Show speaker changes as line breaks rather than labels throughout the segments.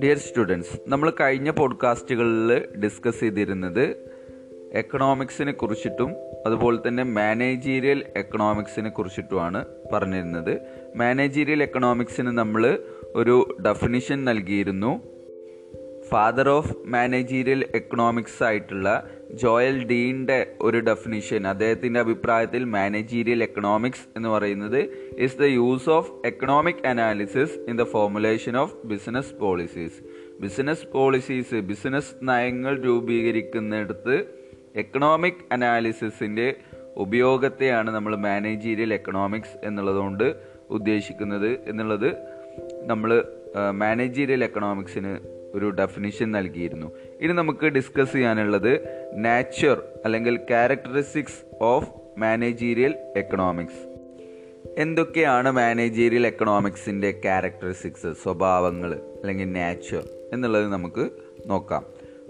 Dear students നമ്മൾ കഴിഞ്ഞ പോഡ്കാസ്റ്റുകളിൽ discuss ചെയ്തിരുന്നത് എക്കണോമിക്സിനെ കുറിച്ചിട്ടും അതുപോലെ തന്നെ മാനേജീരിയൽ എക്കണോമിക്സിനെ കുറിച്ചിട്ടുമാണ് പറഞ്ഞിരുന്നത്. മാനേജീരിയൽ എക്കണോമിക്സിന് നമ്മൾ ഒരു ഡെഫിനിഷൻ നൽകിയിരുന്നു. ഫാദർ ഓഫ് മാനേജീരിയൽ എക്കണോമിക്സ് ആയിട്ടുള്ള ജോയൽ ഡീന്റെ ഒരു ഡെഫിനിഷൻ അദ്ദേഹത്തിന്റെ അഭിപ്രായത്തിൽ മാനേജീരിയൽ എക്കണോമിക്സ് എന്ന് പറയുന്നത് is the use of economic analysis in the formulation of business policies business policies business നയങ്ങൾ രൂപീകരിക്കുന്നിടത്ത് എക്കണോമിക് അനാലിസിസിന്റെ ഉപയോഗത്തെയാണ് നമ്മൾ മാനേജീരിയൽ എക്കണോമിക്സ് എന്നുള്ളതുകൊണ്ട് ഉദ്ദേശിക്കുന്നത് എന്നുള്ളത് നമ്മൾ മാനേജീരിയൽ എക്കണോമിക്സിന് ഒരു ഡെഫിനിഷൻ നൽകിയിരുന്നു. ഇനി നമുക്ക് ഡിസ്കസ് ചെയ്യാനുള്ളത് നാച്ചർ അല്ലെങ്കിൽ ക്യാരക്ടറിസ്റ്റിക്സ് ഓഫ് മാനേജീരിയൽ എക്കണോമിക്സ് എന്തൊക്കെയാണ് മാനേജീരിയൽ എക്കണോമിക്സിന്റെ ക്യാരക്ടറിസ്റ്റിക്സ് സ്വഭാവങ്ങൾ അല്ലെങ്കിൽ നാച്ചർ എന്നുള്ളത് നമുക്ക് നോക്കാം.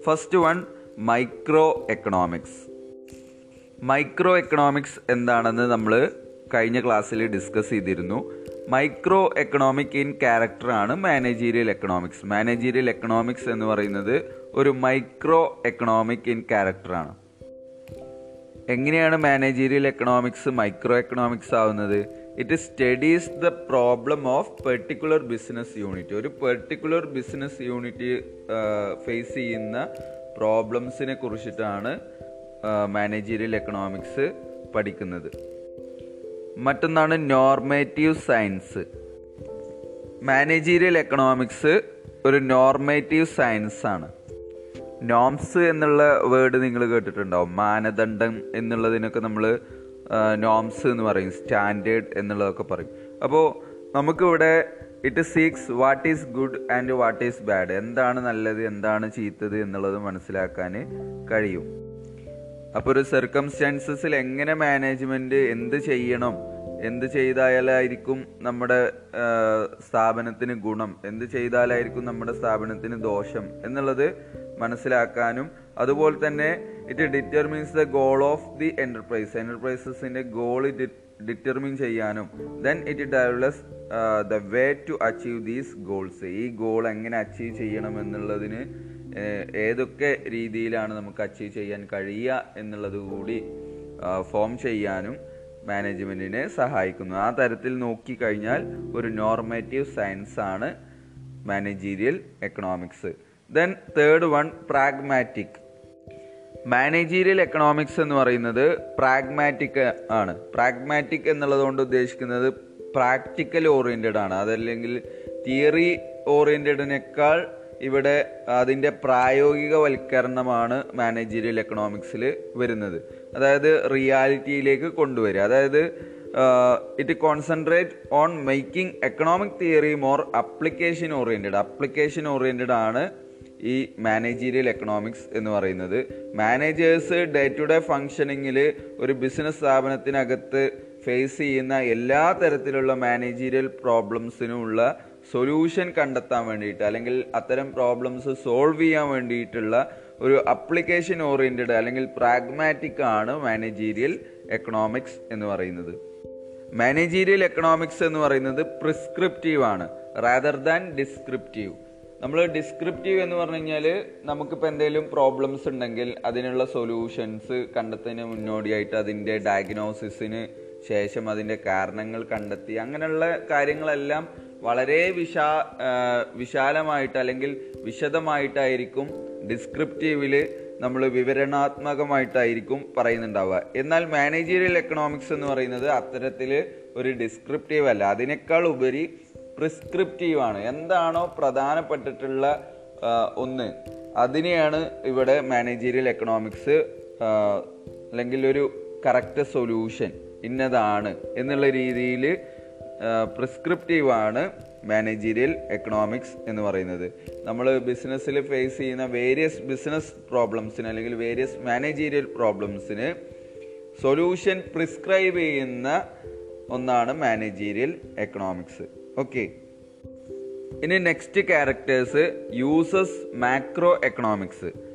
First one micro economics micro economics എന്താണെന്ന് നമ്മൾ കഴിഞ്ഞ ക്ലാസ്സിൽ ഡിസ്കസ് ചെയ്തിരുന്നു. മൈക്രോ എക്കണോമിക് ഇൻ ക്യാരക്ടറാണ് മാനേജീരിയൽ എക്കണോമിക്സ്. മാനേജീരിയൽ എക്കണോമിക്സ് എന്ന് പറയുന്നത് ഒരു മൈക്രോ എക്കണോമിക് ഇൻ ക്യാരക്ടറാണ്. എങ്ങനെയാണ് മാനേജീരിയൽ എക്കണോമിക്സ് മൈക്രോ എക്കണോമിക്സ് ആവുന്നത്? It studies the problem of particular business unit ഒരു പെർട്ടിക്കുലർ ബിസിനസ് യൂണിറ്റ് ഫേസ് ചെയ്യുന്ന പ്രോബ്ലംസിനെ കുറിച്ചിട്ടാണ് മാനേജീരിയൽ എക്കണോമിക്സ് പഠിക്കുന്നത്. മറ്റൊന്നാണ് നോർമേറ്റീവ് സയൻസ് മാനേജീരിയൽ എക്കണോമിക്സ് ഒരു നോർമേറ്റീവ് സയൻസ് ആണ്. നോംസ് എന്നുള്ള വേർഡ് നിങ്ങൾ കേട്ടിട്ടുണ്ടാവും. മാനദണ്ഡം എന്നുള്ളതിനൊക്കെ നമ്മൾ നോംസ് എന്ന് പറയും. സ്റ്റാൻഡേർഡ് എന്നുള്ളതൊക്കെ പറയും. അപ്പോൾ നമുക്കിവിടെ it seeks what is good and what is bad എന്താണ് നല്ലത് എന്താണ് ചീത്തത് എന്നുള്ളത് മനസ്സിലാക്കാൻ കഴിയും. അപ്പോൾ ഒരു സർക്കംസ്റ്റാൻസസിൽ എങ്ങനെ മാനേജ്മെന്റ് എന്ത് ചെയ്യണം? എന്ത് ചെയ്താലായിരിക്കും നമ്മുടെ സ്ഥാപനത്തിന് ഗുണം? എന്ത് ചെയ്താലായിരിക്കും നമ്മുടെ സ്ഥാപനത്തിന് ദോഷം? എന്നുള്ളത് മനസ്സിലാക്കാനും അതുപോലെ തന്നെ it determines the goal of the enterprise എന്റർപ്രൈസസിന്റെ goal determine ചെയ്യാനും. Then it develops the way to achieve these goals ഈ ഗോൾ എങ്ങനെ അച്ചീവ് ചെയ്യണം എന്നുള്ളതിന് ഏതൊക്കെ രീതിയിലാണ് നമുക്ക് അച്ചീവ് ചെയ്യാൻ കഴിയുക എന്നുള്ളത് കൂടി ഫോം ചെയ്യാനും മാനേജ്മെന്റിനെ സഹായിക്കുന്നു. ആ തരത്തിൽ നോക്കിക്കഴിഞ്ഞാൽ ഒരു നോർമേറ്റീവ് സയൻസ് ആണ് managerial economics then third one pragmatic managerial economics എന്ന് പറയുന്നത് പ്രാഗ്മാറ്റിക് ആണ്. പ്രാഗ്മാറ്റിക് എന്നുള്ളത് കൊണ്ട് ഉദ്ദേശിക്കുന്നത് പ്രാക്ടിക്കൽ ഓറിയന്റഡ് ആണ്. അതല്ലെങ്കിൽ തിയറി ഓറിയന്റഡിനേക്കാൾ ഇവിടെ അതിന്റെ പ്രായോഗികവൽക്കരണമാണ് മാനേജീരിയൽ എക്കണോമിക്സിൽ വരുന്നത്. അതായത് റിയാലിറ്റിയിലേക്ക് കൊണ്ടുവരിക. അതായത് it concentrate on making economic theory more application oriented application oriented ആണ് ഈ മാനേജീരിയൽ എക്കണോമിക്സ് എന്ന് പറയുന്നത്. മാനേജേഴ്സ് ഡേ ടു ഡേ ഫങ്ഷനിങ്ങിൽ ഒരു ബിസിനസ് സ്ഥാപനത്തിനകത്ത് ഫേസ് ചെയ്യുന്ന എല്ലാ തരത്തിലുള്ള മാനേജീരിയൽ പ്രോബ്ലംസിനുമുള്ള സൊല്യൂഷൻ കണ്ടെത്താൻ വേണ്ടിയിട്ട് അല്ലെങ്കിൽ അത്തരം പ്രോബ്ലംസ് സോൾവ് ചെയ്യാൻ വേണ്ടിയിട്ടുള്ള ഒരു അപ്ലിക്കേഷൻ ഓറിയന്റഡ് അല്ലെങ്കിൽ പ്രാഗ്മാറ്റിക് ആണ് മാനേജീരിയൽ എക്കണോമിക്സ് എന്ന് പറയുന്നത്. മാനേജീരിയൽ എക്കണോമിക്സ് എന്ന് പറയുന്നത് പ്രിസ്ക്രിപ്റ്റീവ് ആണ് റാദർ ദാൻ ഡിസ്ക്രിപ്റ്റീവ് നമ്മൾ ഡിസ്ക്രിപ്റ്റീവ് എന്ന് പറഞ്ഞു കഴിഞ്ഞാൽ നമുക്കിപ്പോൾ എന്തെങ്കിലും പ്രോബ്ലംസ് ഉണ്ടെങ്കിൽ അതിനുള്ള സൊല്യൂഷൻസ് കണ്ടെത്തുന്നതിന് മുന്നോടിയായിട്ട് അതിന്റെ ഡയഗ്നോസിസിന് ശേഷം അതിന്റെ കാരണങ്ങൾ കണ്ടെത്തി അങ്ങനെയുള്ള കാര്യങ്ങളെല്ലാം വളരെ വിശാ വിശാലമായിട്ട് അല്ലെങ്കിൽ വിശദമായിട്ടായിരിക്കും ഡിസ്ക്രിപ്റ്റീവിൽ നമ്മൾ വിവരണാത്മകമായിട്ടായിരിക്കും പറയുന്നുണ്ടാവുക. എന്നാൽ മാനേജീരിയൽ എക്കണോമിക്സ് എന്ന് പറയുന്നത് അത്തരത്തിൽ ഒരു ഡിസ്ക്രിപ്റ്റീവ് അല്ല. അതിനേക്കാൾ ഉപരി പ്രിസ്ക്രിപ്റ്റീവ് ആണ് എന്താണോ പ്രധാനപ്പെട്ടിട്ടുള്ള ഒന്ന്. അതിനെയാണ് ഇവിടെ മാനേജീരിയൽ എക്കണോമിക്സ് അല്ലെങ്കിൽ ഒരു കറക്റ്റ് സൊല്യൂഷൻ. ഇന്നതാണ് എന്നുള്ള രീതിയിൽ പ്രിസ്ക്രിപ്റ്റീവ് ആണ് മാനേജീരിയൽ എക്കണോമിക്സ് എന്ന് പറയുന്നത്. നമ്മൾ ബിസിനസ്സിൽ ഫേസ് ചെയ്യുന്ന വേരിയസ് ബിസിനസ് പ്രോബ്ലംസിന് അല്ലെങ്കിൽ വേരിയസ് മാനേജീരിയൽ പ്രോബ്ലംസിന് സൊല്യൂഷൻ പ്രിസ്ക്രൈബ് ചെയ്യുന്ന ഒന്നാണ് മാനേജീരിയൽ എക്കണോമിക്സ് ഓക്കെ ഇനി next characters uses macro economics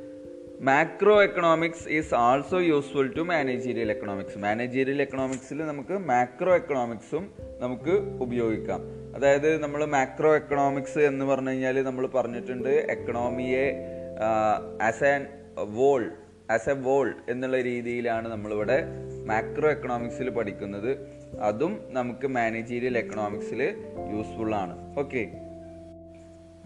macro economics is also useful to managerial economics managerial എക്കണോമിക്സിൽ നമുക്ക് മാക്രോ എക്കണോമിക്സും നമുക്ക് ഉപയോഗിക്കാം. അതായത് നമ്മൾ മാക്രോ എക്കണോമിക്സ് എന്ന് പറഞ്ഞു കഴിഞ്ഞാൽ നമ്മൾ പറഞ്ഞിട്ടുണ്ട് എക്കണോമിയെ as an whole as a whole എന്നുള്ള രീതിയിലാണ് നമ്മളിവിടെ മാക്രോ എക്കണോമിക്സിൽ പഠിക്കുന്നത്. അതും നമുക്ക് മാനേജീരിയൽ എക്കണോമിക്സിൽ യൂസ്ഫുൾ ആണ്. ഓക്കെ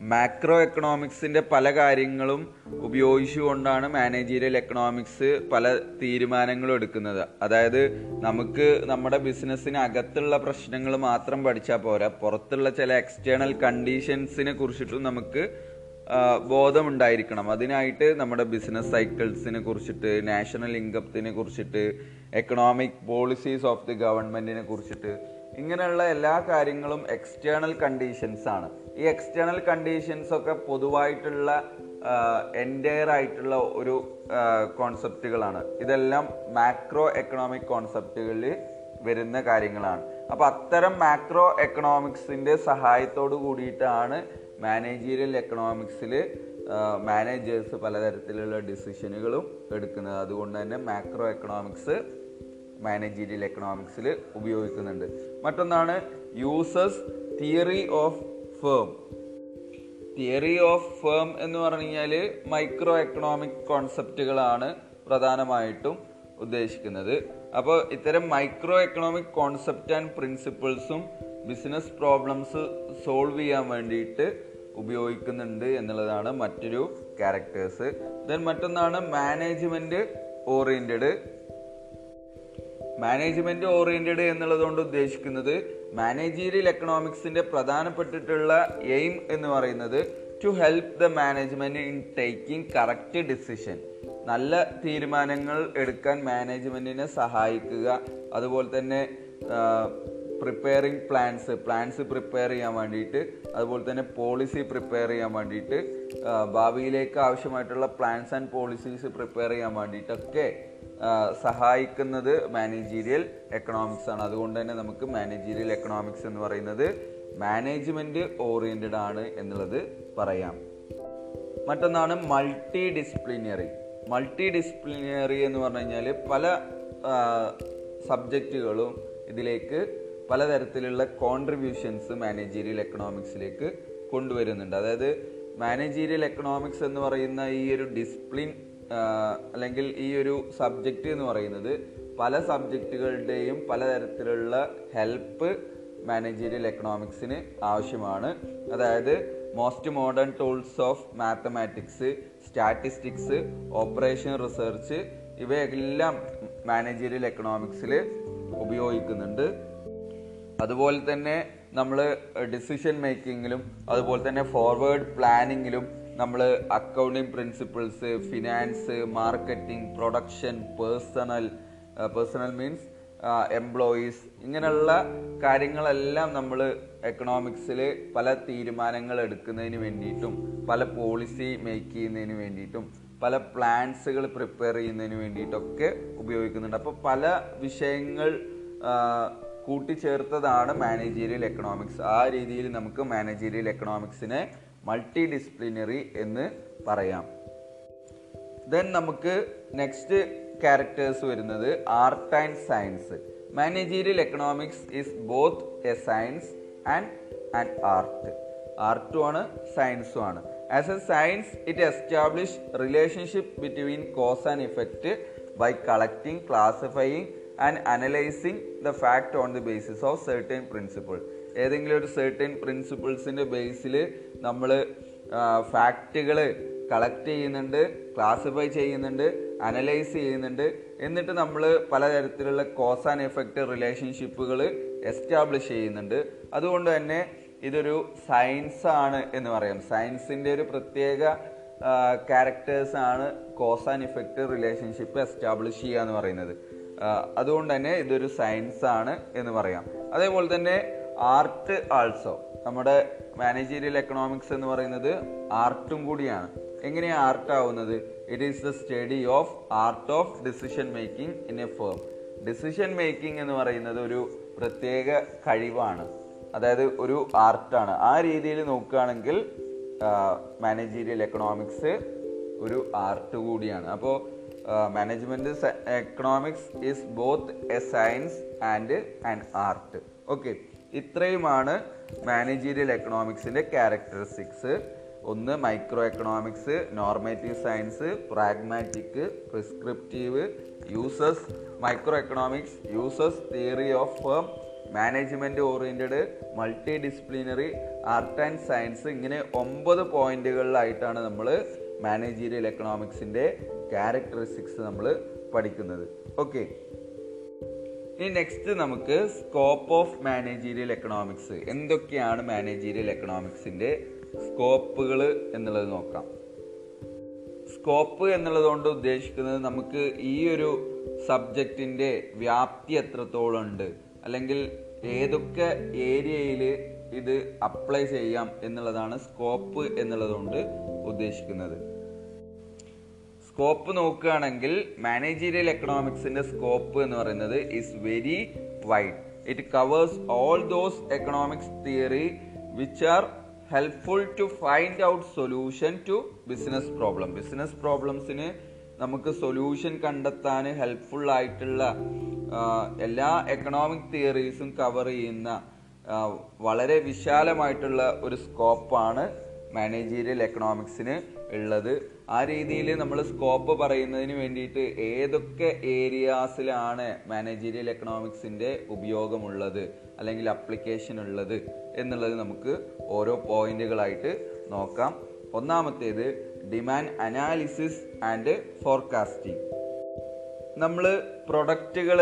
മാക്രോ എക്കണോമിക്സിന്റെ പല കാര്യങ്ങളും ഉപയോഗിച്ചുകൊണ്ടാണ് മാനേജീരിയൽ എക്കണോമിക്സ് പല തീരുമാനങ്ങളും എടുക്കുന്നത്. അതായത് നമുക്ക് നമ്മുടെ ബിസിനസ്സിന് അകത്തുള്ള പ്രശ്നങ്ങൾ മാത്രം പഠിച്ചാൽ പോരാ. പുറത്തുള്ള ചില എക്സ്റ്റേണൽ കണ്ടീഷൻസിനെ കുറിച്ചിട്ടും നമുക്ക് ബോധമുണ്ടായിരിക്കണം. അതിനായിട്ട് നമ്മുടെ ബിസിനസ് സൈക്കിൾസിനെ കുറിച്ചിട്ട് നാഷണൽ ഇൻകത്തിനെ കുറിച്ചിട്ട് എക്കണോമിക് പോളിസീസ് ഓഫ് ദി ഗവൺമെന്റിനെ കുറിച്ചിട്ട് ഇങ്ങനെയുള്ള എല്ലാ കാര്യങ്ങളും എക്സ്റ്റേണൽ കണ്ടീഷൻസ് ആണ്. ഈ എക്സ്റ്റേണൽ കണ്ടീഷൻസ് ഒക്കെ പൊതുവായിട്ടുള്ള എന്റയർ ആയിട്ടുള്ള ഒരു കോൺസെപ്റ്റുകളാണ് ഇതെല്ലാം മാക്രോ എക്കണോമിക് കോൺസെപ്റ്റുകളിൽ വരുന്ന കാര്യങ്ങളാണ്. അപ്പോൾ അത്തരം മാക്രോ എക്കണോമിക്സിന്റെ സഹായത്തോട് കൂടിയിട്ടാണ് മാനേജീരിയൽ എക്കണോമിക്സിൽ മാനേജേഴ്സ് പലതരത്തിലുള്ള ഡിസിഷനുകളും എടുക്കുന്നത്. അതുകൊണ്ട് തന്നെ മാക്രോ എക്കണോമിക്സ് മാനേജീരിയൽ എക്കണോമിക്സിൽ ഉപയോഗിക്കുന്നുണ്ട്. മറ്റൊന്നാണ് users theory of firm theory of firm എന്ന് പറഞ്ഞു മൈക്രോ എക്കണോമിക് കോൺസെപ്റ്റുകളാണ് പ്രധാനമായിട്ടും ഉദ്ദേശിക്കുന്നത്. അപ്പോൾ ഇത്തരം മൈക്രോ എക്കണോമിക് കോൺസെപ്റ്റ് ആൻഡ് പ്രിൻസിപ്പിൾസും ബിസിനസ് പ്രോബ്ലംസ് സോൾവ് ചെയ്യാൻ വേണ്ടിയിട്ട് ഉപയോഗിക്കുന്നുണ്ട് എന്നുള്ളതാണ് മറ്റൊരു ക്യാരക്ടേഴ്സ് ദെൻ മറ്റൊന്നാണ് മാനേജ്മെന്റ് ഓറിയന്റഡ് മാനേജ്മെന്റ് ഓറിയന്റഡ് എന്നുള്ളതുകൊണ്ട് ഉദ്ദേശിക്കുന്നത് മാനേജീരിയൽ എക്കണോമിക്സിന്റെ പ്രധാനപ്പെട്ടിട്ടുള്ള എയിം എന്ന് പറയുന്നത് to help the management in taking correct decision നല്ല തീരുമാനങ്ങൾ എടുക്കാൻ മാനേജ്മെന്റിനെ സഹായിക്കുക. അതുപോലെ തന്നെ പ്രിപ്പയറിംഗ് പ്ലാൻസ് പ്ലാൻസ് പ്രിപ്പയർ ചെയ്യാൻ വേണ്ടിയിട്ട് അതുപോലെ തന്നെ പോളിസി പ്രിപ്പയർ ചെയ്യാൻ വേണ്ടിയിട്ട് ഭാവിയിലേക്ക് ആവശ്യമായിട്ടുള്ള പ്ലാൻസ് ആൻഡ് പോളിസീസ് പ്രിപ്പയർ ചെയ്യാൻ വേണ്ടിയിട്ടൊക്കെ സഹായിക്കുന്നത് മാനേജീരിയൽ എക്കണോമിക്സ് ആണ്. അതുകൊണ്ട് തന്നെ നമുക്ക് മാനേജീരിയൽ എക്കണോമിക്സ് എന്ന് പറയുന്നത് മാനേജ്മെന്റ് ഓറിയന്റഡ് ആണ് എന്നുള്ളത് പറയാം. മറ്റൊന്നാണ് മൾട്ടി ഡിസിപ്ലിനറി മൾട്ടി ഡിസിപ്ലിനറി എന്ന് പറഞ്ഞു കഴിഞ്ഞാൽ പല സബ്ജക്റ്റുകളും ഇതിലേക്ക് പലതരത്തിലുള്ള കോൺട്രിബ്യൂഷൻസ് മാനേജീരിയൽ എക്കണോമിക്സിലേക്ക് കൊണ്ടുവരുന്നുണ്ട്. അതായത് മാനേജീരിയൽ എക്കണോമിക്സ് എന്ന് പറയുന്ന ഈ ഒരു ഡിസിപ്ലിൻ അല്ലെങ്കിൽ ഈ ഒരു സബ്ജക്റ്റ് എന്ന് പറയുന്നത് പല സബ്ജക്റ്റുകളുടെയും പലതരത്തിലുള്ള ഹെൽപ്പ് മാനേജീരിയൽ എക്കണോമിക്സിന് ആവശ്യമാണ്. അതായത് most modern tools of mathematics statistics operation research ഇവയെല്ലാം മാനേജീരിയൽ എക്കണോമിക്സിൽ ഉപയോഗിക്കുന്നുണ്ട്. അതുപോലെ തന്നെ നമ്മൾ ഡിസിഷൻ മേക്കിങ്ങിലും അതുപോലെ തന്നെ ഫോർവേഡ് പ്ലാനിങ്ങിലും നമ്മൾ accounting principles finance marketing production personnel personnel means employees ഇങ്ങനെയുള്ള കാര്യങ്ങളെല്ലാം നമ്മൾ എക്കണോമിക്സിൽ പല തീരുമാനങ്ങൾ എടുക്കുന്നതിന് വേണ്ടിയിട്ടും പല പോളിസി മേക്ക് ചെയ്യുന്നതിന് വേണ്ടിയിട്ടും പല പ്ലാൻസുകൾ പ്രിപ്പയർ ചെയ്യുന്നതിന് വേണ്ടിയിട്ടൊക്കെ ഉപയോഗിക്കുന്നുണ്ട്. അപ്പോൾ പല വിഷയങ്ങൾ കൂട്ടിച്ചേർത്തതാണ് മാനേജീരിയൽ എക്കണോമിക്സ് ആ രീതിയിൽ നമുക്ക് മാനേജീരിയൽ എക്കണോമിക്സിനെ മൾട്ടി ഡിസിപ്ലിനറി എന്ന് പറയാം. ദെൻ നമുക്ക് നെക്സ്റ്റ് ക്യാരക്ടേഴ്സ് വരുന്നത് art and science managerial economics is both a science and and art ആർട്ടും ആണ് സയൻസും ആണ്. As a science it establish relationship between cause and effect by collecting classifying and analysing the fact on the basis of certain principle ഏതെങ്കിലും ഒരു certain പ്രിൻസിപ്പിൾസിന്റെ ബേസിൽ നമ്മൾ ഫാക്റ്റുകൾ collect ചെയ്യുന്നുണ്ട് ക്ലാസിഫൈ ചെയ്യുന്നുണ്ട് അനലൈസ് ചെയ്യുന്നുണ്ട്. എന്നിട്ട് നമ്മൾ പലതരത്തിലുള്ള കോസ് ആൻഡ് എഫക്റ്റ് റിലേഷൻഷിപ്പുകൾ എസ്റ്റാബ്ലിഷ് ചെയ്യുന്നുണ്ട്. അതുകൊണ്ട് തന്നെ ഇതൊരു സയൻസ് ആണ് എന്ന് പറയാം. സയൻസിന്റെ ഒരു പ്രത്യേക ക്യാരക്ടേഴ്സ് ആണ് cause and effect relationship establish ചെയ്യുക എന്ന് പറയുന്നത്. അതുകൊണ്ട് തന്നെ ഇതൊരു സയൻസ് ആണ് എന്ന് പറയാം. അതേപോലെ തന്നെ ആർട്ട് ആൾസോ. നമ്മുടെ മാനേജീരിയൽ എക്കണോമിക്സ് എന്ന് പറയുന്നത് ആർട്ടും കൂടിയാണ്. എങ്ങനെയാണ് ആർട്ട് ആവുന്നത്? It is the study of art of decision making in a firm decision making എന്ന് പറയുന്നത് ഒരു പ്രത്യേക കഴിവാണ്. അതായത് ഒരു ആർട്ടാണ്. ആ രീതിയിൽ നോക്കുകയാണെങ്കിൽ മാനേജീരിയൽ എക്കണോമിക്സ് ഒരു ആർട്ട് കൂടിയാണ്. അപ്പോൾ management economics is both a science and an art okay ഇത്രയുമാണ് മാനേജീരിയൽ എക്കണോമിക്സിന്റെ ക്യാരക്ടറിസ്റ്റിക്സ് ഒന്ന് micro economics normative science pragmatic prescriptive uses micro economics uses theory of firm management oriented multi disciplinary art and science ഇങ്ങനെ ഒമ്പത് പോയിന്റുകളിലായിട്ടാണ് നമ്മൾ managerial എക്കണോമിക്സിന്റെ characteristics നമ്മൾ പഠിക്കുന്നത്. Okay ഇനി നെക്സ്റ്റ് നമുക്ക് സ്കോപ്പ് ഓഫ് മാനേജീരിയൽ എക്കണോമിക്സ് എന്തൊക്കെയാണ് മാനേജീരിയൽ എക്കണോമിക്സിന്റെ സ്കോപ്പുകൾ എന്നുള്ളത് നോക്കാം. സ്കോപ്പ് എന്നുള്ളതുകൊണ്ട് ഉദ്ദേശിക്കുന്നത് നമുക്ക് ഈ ഒരു സബ്ജക്റ്റിന്റെ വ്യാപ്തി എത്രത്തോളം ഉണ്ട് അല്ലെങ്കിൽ ഏതൊക്കെ ഏരിയയിൽ ഇത് അപ്ലൈ ചെയ്യാം എന്നുള്ളതാണ് സ്കോപ്പ് എന്നുള്ളതുകൊണ്ട് ഉദ്ദേശിക്കുന്നത്. സ്കോപ്പ് നോക്കുകയാണെങ്കിൽ മാനേജീരിയൽ എക്കണോമിക്സിന്റെ സ്കോപ്പ് എന്ന് പറയുന്നത് is very wide it covers all those economics theory which are helpful to find out solution to business problem business പ്രോബ്ലംസിന് നമുക്ക് സൊല്യൂഷൻ കണ്ടെത്താൻ ഹെൽപ്ഫുൾ ആയിട്ടുള്ള എല്ലാ എക്കണോമിക് തിയറീസും കവർ ചെയ്യുന്ന വളരെ വിശാലമായിട്ടുള്ള ഒരു സ്കോപ്പാണ് മാനേജീരിയൽ എക്കണോമിക്സിന് ഉള്ളത്. ആ രീതിയിൽ നമ്മൾ സ്കോപ്പ് പറയുന്നതിന് വേണ്ടിയിട്ട് ഏതൊക്കെ ഏരിയാസിലാണ് മാനേജീരിയൽ എക്കണോമിക്സിന്റെ ഉപയോഗമുള്ളത് അല്ലെങ്കിൽ അപ്ലിക്കേഷൻ ഉള്ളത് എന്നുള്ളത് നമുക്ക് ഓരോ പോയിന്റുകളായിട്ട് നോക്കാം. ഒന്നാമത്തേത് ഡിമാൻഡ് അനാലിസിസ് ആൻഡ് ഫോർകാസ്റ്റിംഗ് നമ്മൾ പ്രൊഡക്റ്റുകൾ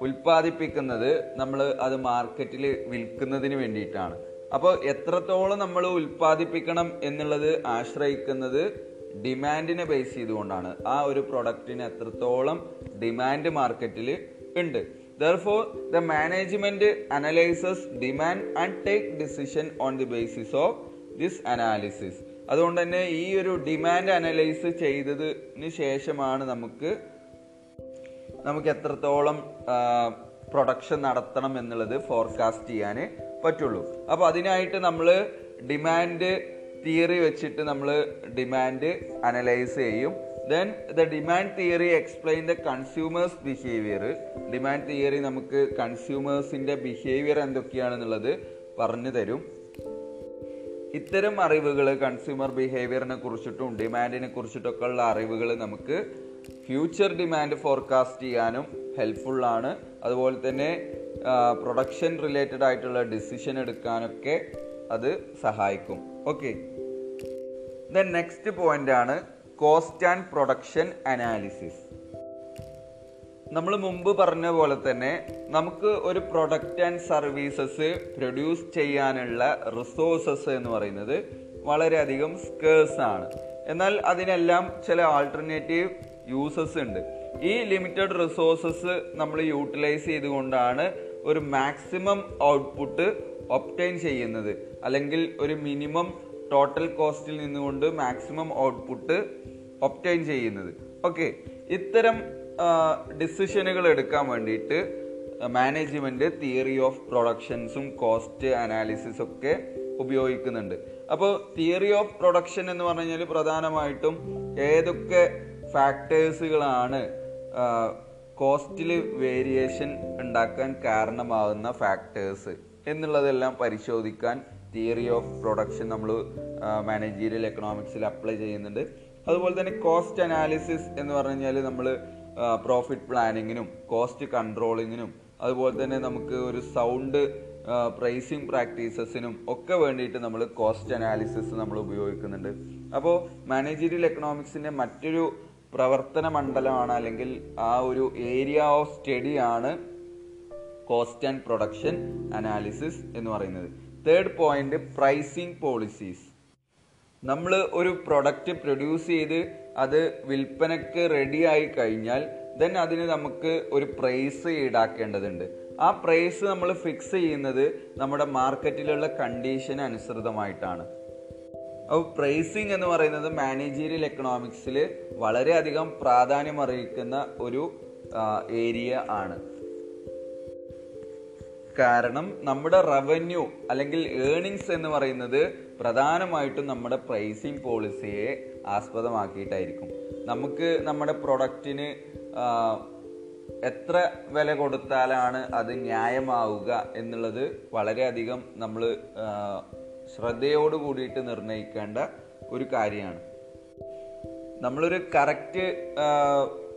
ഉൽപ്പാദിപ്പിക്കുന്നത് നമ്മൾ അത് മാർക്കറ്റിൽ വിൽക്കുന്നതിന് വേണ്ടിയിട്ടാണ്. അപ്പോൾ എത്രത്തോളം നമ്മൾ ഉൽപ്പാദിപ്പിക്കണം എന്നുള്ളത് ആശ്രയിക്കുന്നത് ഡിമാൻഡിനെ ബേസ് ചെയ്തുകൊണ്ടാണ് ആ ഒരു പ്രൊഡക്റ്റിന് എത്രത്തോളം ഡിമാൻഡ് മാർക്കറ്റിൽ ഉണ്ട്. Therefore the management analyses demand and take decision on the basis of this analysis അതുകൊണ്ട് തന്നെ ഈ ഒരു ഡിമാൻഡ് അനലൈസ് ചെയ്തതിന് ശേഷമാണ് നമുക്ക് നമുക്ക് എത്രത്തോളം പ്രൊഡക്ഷൻ നടത്തണം എന്നുള്ളത് ഫോർകാസ്റ്റ് ചെയ്യാൻ പറ്റുള്ളൂ. അപ്പോൾ അതിനായിട്ട് നമ്മൾ ഡിമാൻഡ് തിയറി വെച്ചിട്ട് നമ്മൾ ഡിമാൻഡ് അനലൈസ് ചെയ്യും. Then the demand theory explain the consumers behaviour demand theory നമുക്ക് കൺസ്യൂമേഴ്സിന്റെ ബിഹേവിയർ എന്തൊക്കെയാണെന്നുള്ളത് പറഞ്ഞു തരും. ഇത്തരം അറിവുകൾ കൺസ്യൂമർ ബിഹേവിയറിനെ കുറിച്ചിട്ടും ഡിമാൻഡിനെ കുറിച്ചിട്ടൊക്കെ ഉള്ള അറിവുകൾ നമുക്ക് ഫ്യൂച്ചർ ഡിമാൻഡ് ഫോർകാസ്റ്റ് ചെയ്യാനും ഹെൽപ്ഫുൾ ആണ്. അതുപോലെ തന്നെ പ്രൊഡക്ഷൻ റിലേറ്റഡ് ആയിട്ടുള്ള ഡിസിഷൻ എടുക്കാനൊക്കെ അത് സഹായിക്കും. ഓക്കെ ദെൻ നെക്സ്റ്റ് പോയിന്റ് ആണ് കോസ്റ്റ് ആൻഡ് പ്രൊഡക്ഷൻ അനാലിസിസ് നമ്മൾ മുമ്പ് പറഞ്ഞ പോലെ തന്നെ നമുക്ക് ഒരു പ്രൊഡക്റ്റ് ആൻഡ് സർവീസസ് പ്രൊഡ്യൂസ് ചെയ്യാനുള്ള റിസോഴ്സസ് എന്ന് പറയുന്നത് വളരെയധികം സ്കേഴ്സ് ആണ്. എന്നാൽ അതിനെല്ലാം ചില ആൾട്ടർനേറ്റീവ് യൂസസ് ഉണ്ട്. ഈ ലിമിറ്റഡ് റിസോഴ്സസ് നമ്മൾ യൂട്ടിലൈസ് ചെയ്തുകൊണ്ടാണ് ഒരു മാക്സിമം ഔട്ട്പുട്ട് ഒപ്റ്റൈൻ ചെയ്യുന്നത്. അല്ലെങ്കിൽ ഒരു മിനിമം ടോട്ടൽ കോസ്റ്റിൽ നിന്നുകൊണ്ട് മാക്സിമം ഔട്ട്പുട്ട് ഒപ്റ്റൈൻ ചെയ്യുന്നത്. ഓക്കെ ഇത്തരം ഡിസിഷനുകൾ എടുക്കാൻ വേണ്ടിയിട്ട് മാനേജ്മെന്റ് തിയറി ഓഫ് പ്രൊഡക്ഷൻസും കോസ്റ്റ് അനാലിസിസ് ഒക്കെ ഉപയോഗിക്കുന്നുണ്ട്. അപ്പോൾ തിയറി ഓഫ് പ്രൊഡക്ഷൻ എന്ന് പറഞ്ഞു കഴിഞ്ഞാൽ പ്രധാനമായിട്ടും ഏതൊക്കെ ഫാക്ടേഴ്സുകളാണ് കോസ്റ്റിൽ വേരിയേഷൻ ഉണ്ടാക്കാൻ കാരണമാകുന്ന ഫാക്ടേഴ്സ് എന്നുള്ളതെല്ലാം പരിശോധിക്കാൻ തിയറി ഓഫ് പ്രൊഡക്ഷൻ നമ്മൾ മാനേജീരിയൽ എക്കണോമിക്സിൽ അപ്ലൈ ചെയ്യുന്നുണ്ട്. അതുപോലെ തന്നെ കോസ്റ്റ് അനാലിസിസ് എന്ന് പറഞ്ഞു കഴിഞ്ഞാൽ നമ്മൾ പ്രോഫിറ്റ് പ്ലാനിങ്ങിനും കോസ്റ്റ് കൺട്രോളിങ്ങിനും അതുപോലെ തന്നെ നമുക്ക് ഒരു സൗണ്ട് പ്രൈസിങ് പ്രാക്ടീസസിനും ഒക്കെ വേണ്ടിയിട്ട് നമ്മൾ കോസ്റ്റ് അനാലിസിസ് നമ്മൾ ഉപയോഗിക്കുന്നുണ്ട്. അപ്പോൾ മാനേജീരിയൽ എക്കണോമിക്സിന്റെ മറ്റൊരു പ്രവർത്തന മണ്ഡലമാണ് അല്ലെങ്കിൽ ആ ഒരു ഏരിയ ഓഫ് സ്റ്റഡിയാണ് കോസ്റ്റ് ആൻഡ് പ്രൊഡക്ഷൻ അനാലിസിസ് എന്ന് പറയുന്നത്. തേർഡ് പോയിന്റ് പ്രൈസിങ് പോളിസീസ് നമ്മൾ ഒരു പ്രൊഡക്റ്റ് പ്രൊഡ്യൂസ് ചെയ്ത് അത് വിൽപ്പനക്ക് റെഡി ആയി കഴിഞ്ഞാൽ ദെൻ അതിന് നമുക്ക് ഒരു പ്രൈസ് ഈടാക്കേണ്ടതുണ്ട്. ആ പ്രൈസ് നമ്മൾ ഫിക്സ് ചെയ്യുന്നത് നമ്മുടെ മാർക്കറ്റിലുള്ള കണ്ടീഷൻ അനുസൃതമായിട്ടാണ്. അപ്പോൾ പ്രൈസിങ് എന്ന് പറയുന്നത് മാനേജീരിയൽ എക്കണോമിക്സിൽ വളരെയധികം പ്രാധാന്യം അറിയിക്കുന്ന ഒരു ഏരിയ ആണ്. കാരണം നമ്മുടെ റവന്യൂ അല്ലെങ്കിൽ ഏണിങ്സ് എന്ന് പറയുന്നത് പ്രധാനമായിട്ടും നമ്മുടെ പ്രൈസിങ് പോളിസിയെ ആസ്പദമാക്കിയിട്ടായിരിക്കും. നമുക്ക് നമ്മുടെ പ്രൊഡക്റ്റിന് എത്ര വില കൊടുത്താലാണ് അത് ന്യായമാവുക എന്നുള്ളത് വളരെയധികം നമ്മൾ ശ്രദ്ധയോട് കൂടിയിട്ട് നിർണയിക്കേണ്ട ഒരു കാര്യമാണ്. നമ്മളൊരു കറക്റ്റ്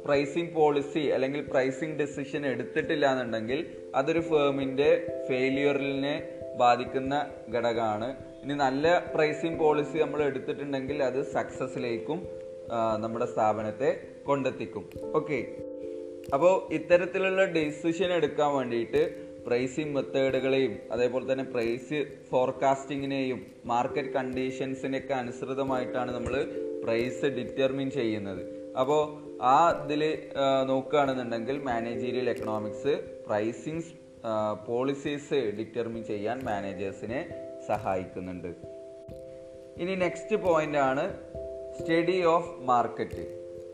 പ്രൈസിങ് പോളിസി അല്ലെങ്കിൽ പ്രൈസിങ് ഡെസിഷൻ എടുത്തിട്ടില്ല എന്നുണ്ടെങ്കിൽ അതൊരു ഫേമിന്റെ ഫെയിലിയറിനെ ബാധിക്കുന്ന ഘടകമാണ്. ഇനി നല്ല പ്രൈസിങ് പോളിസി നമ്മൾ എടുത്തിട്ടുണ്ടെങ്കിൽ അത് സക്സസ്സിലേക്കും നമ്മുടെ സ്ഥാപനത്തെ കൊണ്ടെത്തിക്കും. ഓക്കെ അപ്പോൾ ഇത്തരത്തിലുള്ള ഡെസിഷൻ എടുക്കാൻ വേണ്ടിയിട്ട് പ്രൈസിങ് മെത്തേഡുകളെയും അതേപോലെ തന്നെ പ്രൈസ് ഫോർകാസ്റ്റിങ്ങിനെയും മാർക്കറ്റ് കണ്ടീഷൻസിനെയൊക്കെ അനുസൃതമായിട്ടാണ് നമ്മൾ പ്രൈസ് ഡിറ്റർമിൻ ചെയ്യുന്നത്. അപ്പോൾ ആ ഇതിൽ നോക്കുകയാണെന്നുണ്ടെങ്കിൽ managerial economics pricing policies determine ചെയ്യാൻ മാനേജേഴ്സിനെ സഹായിക്കുന്നുണ്ട്. ഇനി നെക്സ്റ്റ് പോയിന്റ് ആണ് study of market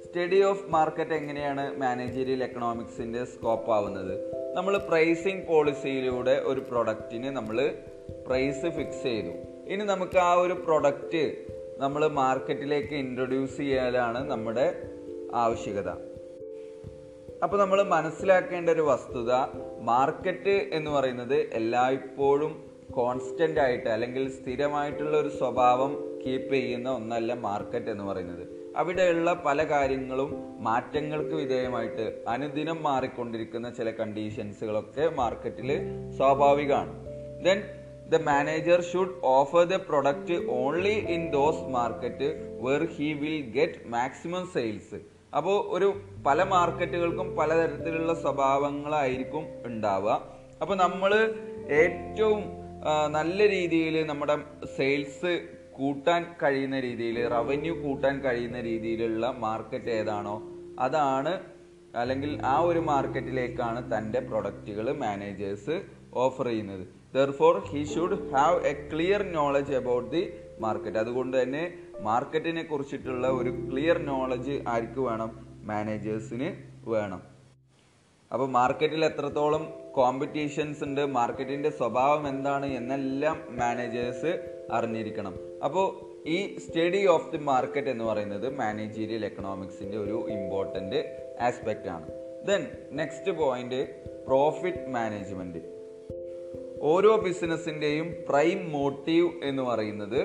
study of market എങ്ങനെയാണ് മാനേജീരിയൽ എക്കണോമിക്സിന്റെ സ്കോപ്പ് ആവുന്നത്? നമ്മൾ പ്രൈസിങ് പോളിസിയിലൂടെ ഒരു പ്രൊഡക്റ്റിന് നമ്മൾ പ്രൈസ് ഫിക്സ് ചെയ്തു. ഇനി നമുക്ക് ആ ഒരു പ്രൊഡക്റ്റ് നമ്മൾ മാർക്കറ്റിലേക്ക് ഇൻട്രൊഡ്യൂസ് ചെയ്യാനാണ് നമ്മുടെ ആവശ്യകത. അപ്പോൾ നമ്മൾ മനസ്സിലാക്കേണ്ട ഒരു വസ്തുത മാർക്കറ്റ് എന്ന് പറയുന്നത് എല്ലായ്പ്പോഴും കോൺസ്റ്റന്റ് ആയിട്ട് അല്ലെങ്കിൽ സ്ഥിരമായിട്ടുള്ള ഒരു സ്വഭാവം കീപ്പ് ചെയ്യുന്ന ഒന്നല്ല മാർക്കറ്റ് എന്ന് പറയുന്നത്. അവിടെയുള്ള പല കാര്യങ്ങളും മാറ്റങ്ങൾക്ക് വിധേയമായിട്ട് അനുദിനം മാറിക്കൊണ്ടിരിക്കുന്ന ചില കണ്ടീഷൻസുകളൊക്കെ മാർക്കറ്റിൽ സ്വാഭാവികമാണ്. Then the manager should offer the product only in those market where he will get maximum sales അപ്പോൾ ഒരു പല മാർക്കറ്റുകൾക്കും പലതരത്തിലുള്ള സ്വഭാവങ്ങളായിരിക്കും ഉണ്ടാവുക. അപ്പോൾ നമ്മൾ ഏറ്റവും നല്ല രീതിയിൽ നമ്മുടെ സെയിൽസ് കൂട്ടാൻ കഴിയുന്ന രീതിയിൽ റവന്യൂ കൂട്ടാൻ കഴിയുന്ന രീതിയിലുള്ള മാർക്കറ്റ് ഏതാണോ അതാണ് അല്ലെങ്കിൽ ആ ഒരു മാർക്കറ്റിലേക്കാണ് തന്റെ പ്രൊഡക്റ്റുകൾ മാനേജേഴ്സ് ഓഫർ ചെയ്യുന്നത്. Therefore he should have a clear knowledge about the market അതുകൊണ്ട് തന്നെ മാർക്കറ്റിനെ കുറിച്ചിട്ടുള്ള ഒരു ക്ലിയർ നോളജ് ആർക്ക് വേണം? മാനേജേഴ്സിന് വേണം. അപ്പോൾ മാർക്കറ്റിൽ എത്രത്തോളം കോമ്പറ്റീഷൻസ് ഉണ്ട് മാർക്കറ്റിന്റെ സ്വഭാവം എന്താണ് എന്നെല്ലാം മാനേജേഴ്സ് അറിഞ്ഞിരിക്കണം. അപ്പോൾ ഈ സ്റ്റഡി ഓഫ് ദി മാർക്കറ്റ് എന്ന് പറയുന്നത് മാനേജീരിയൽ എക്കണോമിക്സിന്റെ ഒരു ഇമ്പോർട്ടന്റ് ആസ്പെക്റ്റ് ആണ്. Then next point profit management ഓരോ ബിസിനസിന്റെയും പ്രൈം മോട്ടീവ് എന്ന് പറയുന്നത്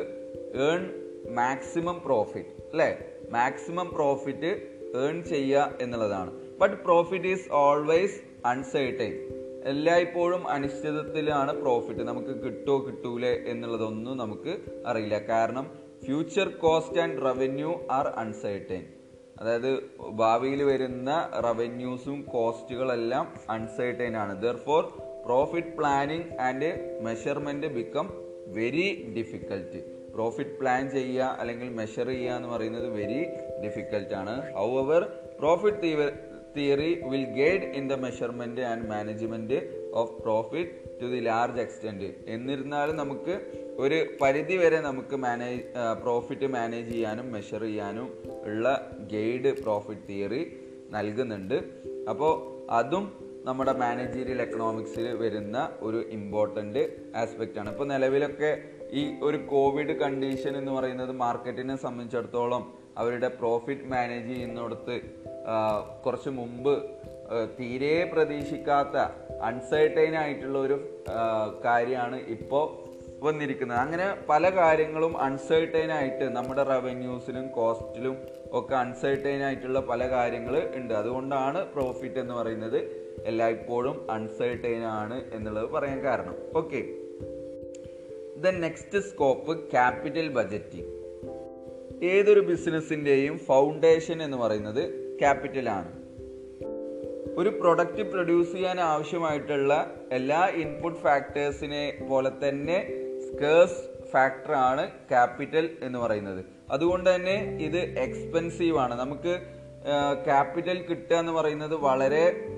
ഏൺ മാക്സിമം പ്രോഫിറ്റ് അല്ലേ? മാക്സിമം പ്രോഫിറ്റ് ഏൺ ചെയ്യുക എന്നുള്ളതാണ്. But profit is always uncertain എല്ലായ്പ്പോഴും അനിശ്ചിതത്തിലാണ് പ്രോഫിറ്റ് നമുക്ക് കിട്ടുമോ കിട്ടൂലേ എന്നുള്ളതൊന്നും നമുക്ക് അറിയില്ല. കാരണം future cost and revenue are uncertain അതായത് ഭാവിയിൽ വരുന്ന റവന്യൂസും കോസ്റ്റുകളെല്ലാം അൺസേർട്ടൈൻ ആണ്. Therefore profit planning and measurement become very difficult profit plan ചെയ്യുക അല്ലെങ്കിൽ മെഷർ ചെയ്യുക എന്ന് പറയുന്നത് very ഡിഫിക്കൽട്ടാണ് however profit theory will guide in the measurement and management of profit to the large extent എന്നിരുന്നാലും നമുക്ക് ഒരു പരിധി വരെ നമുക്ക് മാനേജ് പ്രോഫിറ്റ് മാനേജ് ചെയ്യാനും മെഷർ ചെയ്യാനും ഉള്ള ഗൈഡ് പ്രോഫിറ്റ് തിയറി നൽകുന്നുണ്ട്. അപ്പോൾ അതും നമ്മുടെ മാനേജീരിയൽ എക്കണോമിക്സിൽ വരുന്ന ഒരു ഇമ്പോർട്ടന്റ് ആസ്പെക്റ്റാണ് ഇപ്പോൾ നിലവിലൊക്കെ ഈ ഒരു കോവിഡ് കണ്ടീഷൻ എന്ന് പറയുന്നത് മാർക്കറ്റിനെ സംബന്ധിച്ചിടത്തോളം അവരുടെ പ്രോഫിറ്റ് മാനേജ് ചെയ്യുന്നിടത്ത് കുറച്ച് മുമ്പ് തീരെ പ്രതീക്ഷിക്കാത്ത അൺസർട്ടൈൻ ആയിട്ടുള്ള ഒരു കാര്യമാണ് ഇപ്പോൾ വന്നിരിക്കുന്നത്. അങ്ങനെ പല കാര്യങ്ങളും അൺസർട്ടൈൻ ആയിട്ട് നമ്മുടെ റവന്യൂസിലും കോസ്റ്റിലും ഒക്കെ അൺസർട്ടൈൻ ആയിട്ടുള്ള പല കാര്യങ്ങൾ ഉണ്ട്. അതുകൊണ്ടാണ് പ്രോഫിറ്റ് എന്ന് പറയുന്നത് എല്ലായ്പ്പോഴും അൺസർട്ടൈൻ ആണ് എന്നുള്ളത് പറയാൻ കാരണം. Okay the next scope capital budgeting ഏതൊരു ബിസിനസ്സിന്റെയും ഫൗണ്ടേഷൻ എന്ന് പറയുന്നത് ക്യാപിറ്റൽ ആണ്. ഒരു പ്രൊഡക്റ്റ് പ്രൊഡ്യൂസ് ചെയ്യാൻ ആവശ്യമായിട്ടുള്ള എല്ലാ ഇൻപുട്ട് ഫാക്ടേഴ്സിനെ പോലെ തന്നെ സ്കേഴ്സ് ഫാക്ടറാണ് ക്യാപിറ്റൽ എന്ന് പറയുന്നത്. അതുകൊണ്ട് തന്നെ ഇത് എക്സ്പെൻസീവ് ആണ്. നമുക്ക് ക്യാപിറ്റൽ കിട്ടുക എന്ന് പറയുന്നത് വളരെ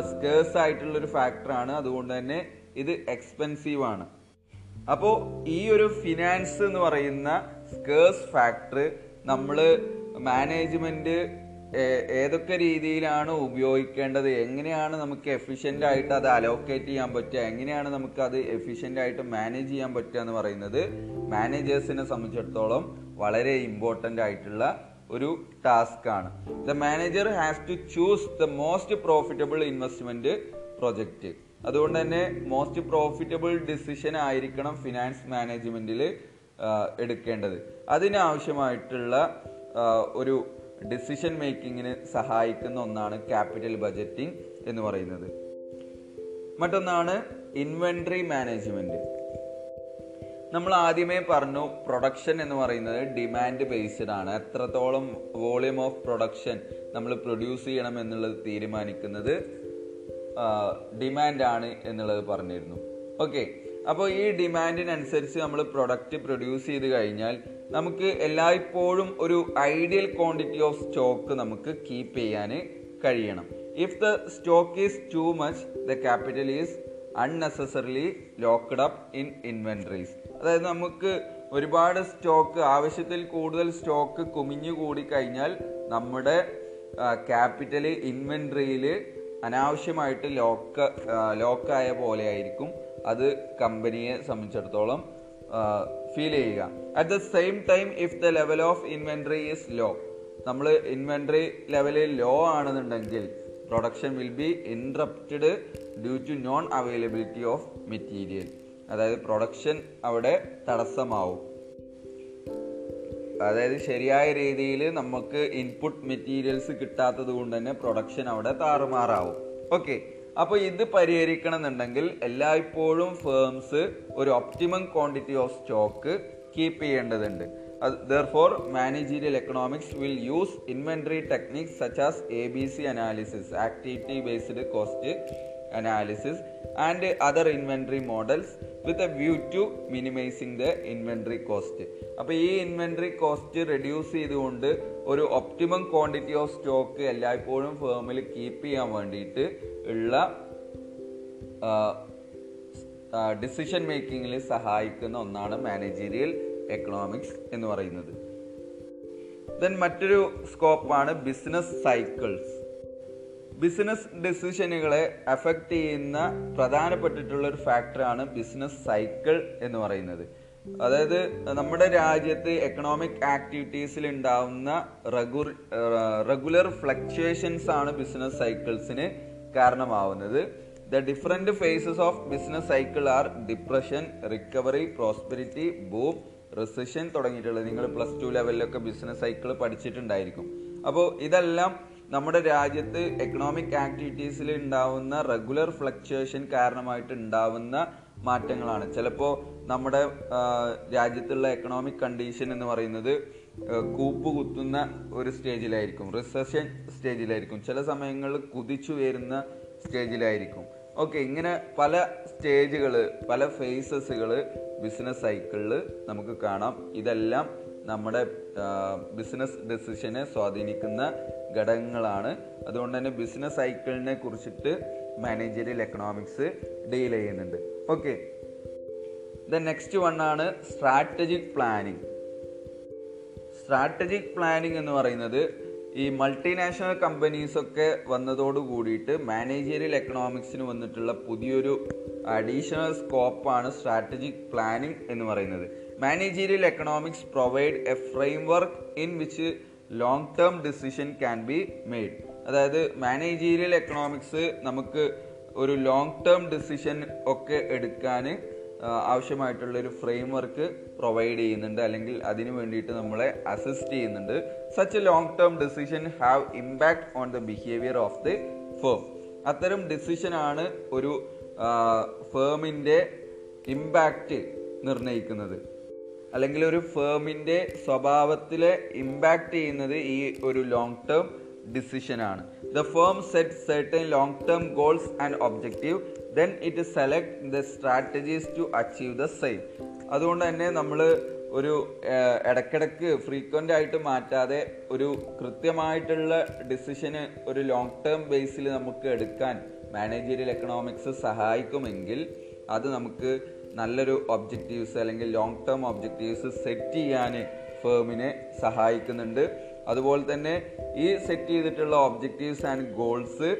സ്കേഴ്സ് ആയിട്ടുള്ള ഒരു ഫാക്ടറാണ് അതുകൊണ്ട് തന്നെ ഇത് എക്സ്പെൻസീവ് ആണ്. അപ്പോൾ ഈ ഒരു ഫിനാൻസ് എന്ന് പറയുന്ന സ്കേഴ്സ് ഫാക്ടർ നമ്മൾ മാനേജ്മെന്റ് ഏതൊക്കെ രീതിയിലാണ് ഉപയോഗിക്കേണ്ടത് എങ്ങനെയാണ് നമുക്ക് എഫിഷ്യന്റ് ആയിട്ട് അത് അലോക്കേറ്റ് ചെയ്യാൻ പറ്റുക എങ്ങനെയാണ് നമുക്ക് അത് എഫിഷ്യന്റ് ആയിട്ട് മാനേജ് ചെയ്യാൻ പറ്റുക എന്ന് പറയുന്നത് മാനേജേഴ്സിനെ സംബന്ധിച്ചിടത്തോളം വളരെ ഇമ്പോർട്ടന്റ് ആയിട്ടുള്ള ഒരു ടാസ്ക് ആണ്. The manager has to choose the most profitable investment project അതുകൊണ്ട് തന്നെ മോസ്റ്റ് പ്രോഫിറ്റബിൾ ഡിസിഷൻ ആയിരിക്കണം ഫിനാൻസ് മാനേജ്മെന്റിൽ എടുക്കേണ്ടത്. അതിനാവശ്യമായിട്ടുള്ള ഒരു ഡിസിഷൻ മേക്കിങ്ങിന് സഹായിക്കുന്ന ഒന്നാണ് ക്യാപിറ്റൽ ബജറ്റിംഗ് എന്ന് പറയുന്നത്. മറ്റൊന്നാണ് ഇൻവെൻട്രി മാനേജ്മെന്റ് നമ്മൾ ആദ്യമേ പറഞ്ഞു പ്രൊഡക്ഷൻ എന്ന് പറയുന്നത് ഡിമാൻഡ് ബേസ്ഡ് ആണ്. എത്രത്തോളം വോളിയം ഓഫ് പ്രൊഡക്ഷൻ നമ്മൾ പ്രൊഡ്യൂസ് ചെയ്യണം എന്നുള്ളത് തീരുമാനിക്കുന്നത് ഡിമാൻഡ് ആണ് എന്നുള്ളത് പറഞ്ഞിരുന്നു. ഓക്കെ അപ്പോൾ ഈ ഡിമാൻഡിനനുസരിച്ച് നമ്മൾ പ്രൊഡക്റ്റ് പ്രൊഡ്യൂസ് ചെയ്ത് കഴിഞ്ഞാൽ നമുക്ക് എല്ലായ്പ്പോഴും ഒരു ഐഡിയൽ ക്വാണ്ടിറ്റി ഓഫ് സ്റ്റോക്ക് നമുക്ക് കീപ്പ് ചെയ്യാൻ കഴിയണം. If the stock is too much the capital is unnecessarily locked up in inventories അതായത് നമുക്ക് ഒരുപാട് സ്റ്റോക്ക് ആവശ്യത്തിൽ കൂടുതൽ സ്റ്റോക്ക് കുമിഞ്ഞു കൂടി കഴിഞ്ഞാൽ നമ്മുടെ ക്യാപിറ്റൽ ഇൻവെൻട്രിയിൽ അനാവശ്യമായിട്ട് ലോക്ക് ലോക്കായ പോലെ ആയിരിക്കും അത് കമ്പനിയെ സംബന്ധിച്ചിടത്തോളം ഫീൽ ചെയ്യുക. At the same time if the level of inventory is low നമ്മൾ ഇൻവെൻട്രി ലെവലിൽ ലോ ആണെന്നുണ്ടെങ്കിൽ production will be interrupted due to non availability of material അതായത് പ്രൊഡക്ഷൻ അവിടെ തടസ്സമാവും. അതായത് ശരിയായ രീതിയിൽ നമുക്ക് ഇൻപുട്ട് മെറ്റീരിയൽസ് കിട്ടാത്തത് കൊണ്ട് തന്നെ പ്രൊഡക്ഷൻ അവിടെ താറുമാറാവും. ഓക്കെ അപ്പോൾ ഇത് പരിഹരിക്കണം എന്നുണ്ടെങ്കിൽ എല്ലായ്പ്പോഴും ഫേംസ് ഒരു optimum quantity of stock keep ചെയ്യേണ്ടതുണ്ട്. Therefore managerial economics will use inventory techniques such as A B C analysis activity based cost analysis and other inventory models with a view to minimising the inventory cost അപ്പോൾ ഈ inventory cost reduce ചെയ്തുകൊണ്ട് ഒരു optimum quantity of stock എല്ലായ്പ്പോഴും ഫേമിൽ keep ചെയ്യാൻ വേണ്ടിയിട്ട് ഉള്ള decision മേക്കിങ്ങിൽ സഹായിക്കുന്ന ഒന്നാണ് മാനേജീരിയൽ എക്കണോമിക്സ് എന്ന് പറയുന്നത്. ദെൻ മറ്റൊരു സ്കോപ്പാണ് ബിസിനസ് സൈക്കിൾസ് ബിസിനസ് ഡെസിഷനുകളെ അഫക്റ്റ് ചെയ്യുന്ന പ്രധാനപ്പെട്ടിട്ടുള്ള ഒരു ഫാക്ടറാണ് ബിസിനസ് സൈക്കിൾ എന്ന് പറയുന്നത്. അതായത് നമ്മുടെ രാജ്യത്ത് എക്കണോമിക് ആക്ടിവിറ്റീസിൽ ഉണ്ടാവുന്ന റെഗുലർ ഫ്ലക്ച്വേഷൻസ് ആണ് ബിസിനസ് സൈക്കിൾസിന് കാരണമാവുന്നത്. The different phases of business cycle are depression recovery prosperity boom recession തുടങ്ങിയിട്ടുള്ളത്. നിങ്ങൾ പ്ലസ് ടു ലെവലിലൊക്കെ ബിസിനസ് സൈക്കിൾ പഠിച്ചിട്ടുണ്ടായിരിക്കും. അപ്പോൾ ഇതെല്ലാം നമ്മുടെ രാജ്യത്ത് എക്കണോമിക് ആക്ടിവിറ്റീസിൽ ഉണ്ടാവുന്ന റെഗുലർ ഫ്ലക്ച്വേഷൻ കാരണമായിട്ട് ഉണ്ടാവുന്ന മാറ്റങ്ങളാണ്. ചിലപ്പോൾ നമ്മുടെ രാജ്യത്തുള്ള എക്കണോമിക് കണ്ടീഷൻ എന്ന് പറയുന്നത് കൂപ്പ് കുത്തുന്ന ഒരു സ്റ്റേജിലായിരിക്കും റിസഷൻ സ്റ്റേജിലായിരിക്കും ചില സമയങ്ങളിൽ കുതിച്ചു വരുന്ന സ്റ്റേജിലായിരിക്കും ഓക്കെ ഇങ്ങനെ പല സ്റ്റേജുകൾ പല ഫേസസുകൾ ബിസിനസ് സൈക്കിളിൽ നമുക്ക് കാണാം. ഇതെല്ലാം നമ്മുടെ ബിസിനസ് ഡെസിഷനെ സ്വാധീനിക്കുന്ന ഘടകങ്ങളാണ്. അതുകൊണ്ട് തന്നെ ബിസിനസ് സൈക്കിളിനെ കുറിച്ചിട്ട് മാനേജറിയൽ എക്കണോമിക്സ് ഡീൽ ചെയ്യുന്നുണ്ട്. ഓക്കെ ദ നെക്സ്റ്റ് വൺ ആണ് സ്ട്രാറ്റജിക് പ്ലാനിങ് സ്ട്രാറ്റജിക് പ്ലാനിങ് എന്ന് പറയുന്നത് ഈ മൾട്ടിനാഷണൽ കമ്പനീസൊക്കെ വന്നതോട് കൂടിയിട്ട് മാനേജറിയൽ എക്കണോമിക്സിന് വന്നിട്ടുള്ള പുതിയൊരു അഡീഷണൽ സ്കോപ്പാണ് സ്ട്രാറ്റജിക് പ്ലാനിംഗ് എന്ന് പറയുന്നത്. Managerial economics provide a framework in which long term decision can be made അതായത് മാനേജീരിയൽ എക്കണോമിക്സ് നമുക്ക് ഒരു ലോങ് ടേം ഡിസിഷൻ ഒക്കെ എടുക്കാൻ ആവശ്യമായിട്ടുള്ള ഒരു ഫ്രെയിം വർക്ക് പ്രൊവൈഡ് ചെയ്യുന്നുണ്ട്. അല്ലെങ്കിൽ അതിനു വേണ്ടിയിട്ട് നമ്മളെ അസിസ്റ്റ് ചെയ്യുന്നുണ്ട്. Such a long term decision have impact on the behaviour of the firm അത്തരം ഡിസിഷൻ ആണ് ഒരു ഫേമിന്റെ ഇമ്പാക്റ്റ് നിർണയിക്കുന്നത്. അല്ലെങ്കിൽ ഒരു ഫേമിന്റെ സ്വഭാവത്തിൽ ഇമ്പാക്റ്റ് ചെയ്യുന്നത് ഈ ഒരു ലോങ് ടേം ഡിസിഷൻ ആണ്. The firm set certain long term goals and objective then it select the strategies to achieve the same അതുകൊണ്ട് തന്നെ നമ്മൾ ഒരു ഇടക്കിടക്ക് ഫ്രീക്വന്റ് ആയിട്ട് മാറ്റാതെ ഒരു കൃത്യമായിട്ടുള്ള ഡിസിഷന് ഒരു ലോങ് ടേം ബേസിൽ നമുക്ക് എടുക്കാൻ മാനേജീരിയൽ എക്കണോമിക്സ് സഹായിക്കുമെങ്കിൽ അത് നമുക്ക് നല്ലൊരു ഒബ്ജക്റ്റീവ്സ് അല്ലെങ്കിൽ ലോങ് ടേം ഒബ്ജക്റ്റീവ്സ് സെറ്റ് ചെയ്യാൻ ഫേമിനെ സഹായിക്കുന്നുണ്ട്. അതുപോലെ തന്നെ ഈ സെറ്റ് ചെയ്തിട്ടുള്ള ഒബ്ജക്റ്റീവ്സ് ആൻഡ് ഗോൾസ്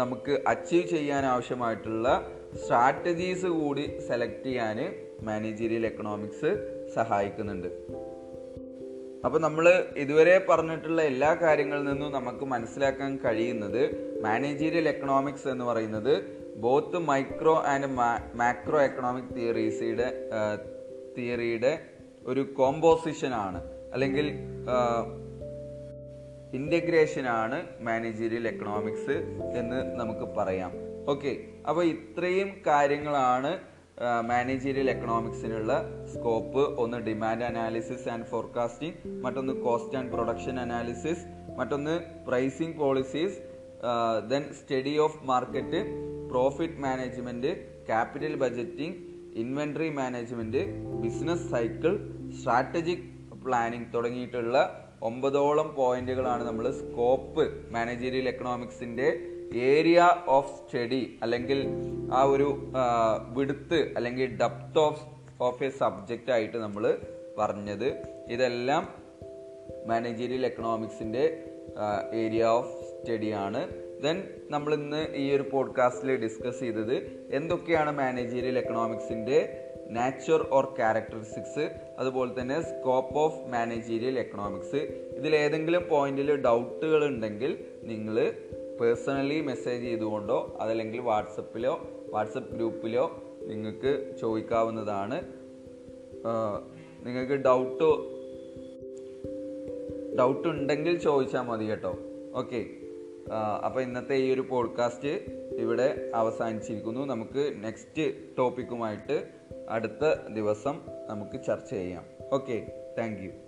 നമുക്ക് അച്ചീവ് ചെയ്യാൻ ആവശ്യമായിട്ടുള്ള സ്ട്രാറ്റജീസ് കൂടി സെലക്ട് ചെയ്യാൻ മാനേജീരിയൽ എക്കണോമിക്സ് സഹായിക്കുന്നുണ്ട്. അപ്പോൾ നമ്മൾ ഇതുവരെ പറഞ്ഞിട്ടുള്ള എല്ലാ കാര്യങ്ങളിൽ നിന്നും നമുക്ക് മനസ്സിലാക്കാൻ കഴിയുന്നത് മാനേജീരിയൽ എക്കണോമിക്സ് എന്ന് പറയുന്നത് both micro and macro economic തിയറീസിയുടെ തിയറിയുടെ ഒരു കോമ്പോസിഷനാണ് അല്ലെങ്കിൽ ഇന്റഗ്രേഷനാണ് മാനേജീരിയൽ എക്കണോമിക്സ് എന്ന് നമുക്ക് പറയാം. ഓക്കെ അപ്പോൾ ഇത്രയും കാര്യങ്ങളാണ് മാനേജീരിയൽ എക്കണോമിക്സിനുള്ള സ്കോപ്പ് ഒന്ന് ഡിമാൻഡ് അനാലിസിസ് ആൻഡ് ഫോർകാസ്റ്റിംഗ് മറ്റൊന്ന് കോസ്റ്റ് ആൻഡ് പ്രൊഡക്ഷൻ അനാലിസിസ് മറ്റൊന്ന് pricing policies then study of market profit management capital budgeting inventory management business cycle strategic planning തുടങ്ങിയിട്ടുള്ള ഒമ്പതോളം പോയിന്റുകളാണ് നമ്മൾ സ്കോപ്പ് മാനേജീരിയൽ എക്കണോമിക്സിന്റെ ഏരിയ ഓഫ് സ്റ്റഡി അല്ലെങ്കിൽ ആ ഒരു വിടുത്ത് അല്ലെങ്കിൽ depth of of a subject ആയിട്ട് നമ്മൾ പറഞ്ഞത്. ഇതെല്ലാം മാനേജീരിയൽ എക്കണോമിക്സിന്റെ ഏരിയ ഓഫ് സ്റ്റഡി ആണ്. ദെൻ നമ്മൾ ഇന്ന് ഈ ഒരു പോഡ്കാസ്റ്റിൽ ഡിസ്കസ് ചെയ്തത് എന്തൊക്കെയാണ് മാനേജീരിയൽ എക്കണോമിക്സിന്റെ നാച്ചർ ഓർ ക്യാരക്ടറിസ്റ്റിക്സ് അതുപോലെ തന്നെ സ്കോപ്പ് ഓഫ് മാനേജീരിയൽ എക്കണോമിക്സ് ഇതിലേതെങ്കിലും പോയിന്റിൽ ഡൗട്ടുകൾ ഉണ്ടെങ്കിൽ നിങ്ങൾ പേഴ്സണലി മെസ്സേജ് ചെയ്തുകൊണ്ടോ അതല്ലെങ്കിൽ വാട്സപ്പിലോ വാട്സപ്പ് ഗ്രൂപ്പിലോ നിങ്ങൾക്ക് ചോദിക്കാവുന്നതാണ്. നിങ്ങൾക്ക് ഡൗട്ട് ഡൗട്ട് ഉണ്ടെങ്കിൽ ചോദിച്ചാൽ മതി കേട്ടോ. ഓക്കെ അപ്പോൾ ഇന്നത്തെ ഈ ഒരു പോഡ്കാസ്റ്റ് ഇവിടെ അവസാനിച്ചിരിക്കുന്നു. നമുക്ക് നെക്സ്റ്റ് ടോപ്പിക്കുമായിട്ട് അടുത്ത ദിവസം നമുക്ക് ചർച്ച ചെയ്യാം. Okay thank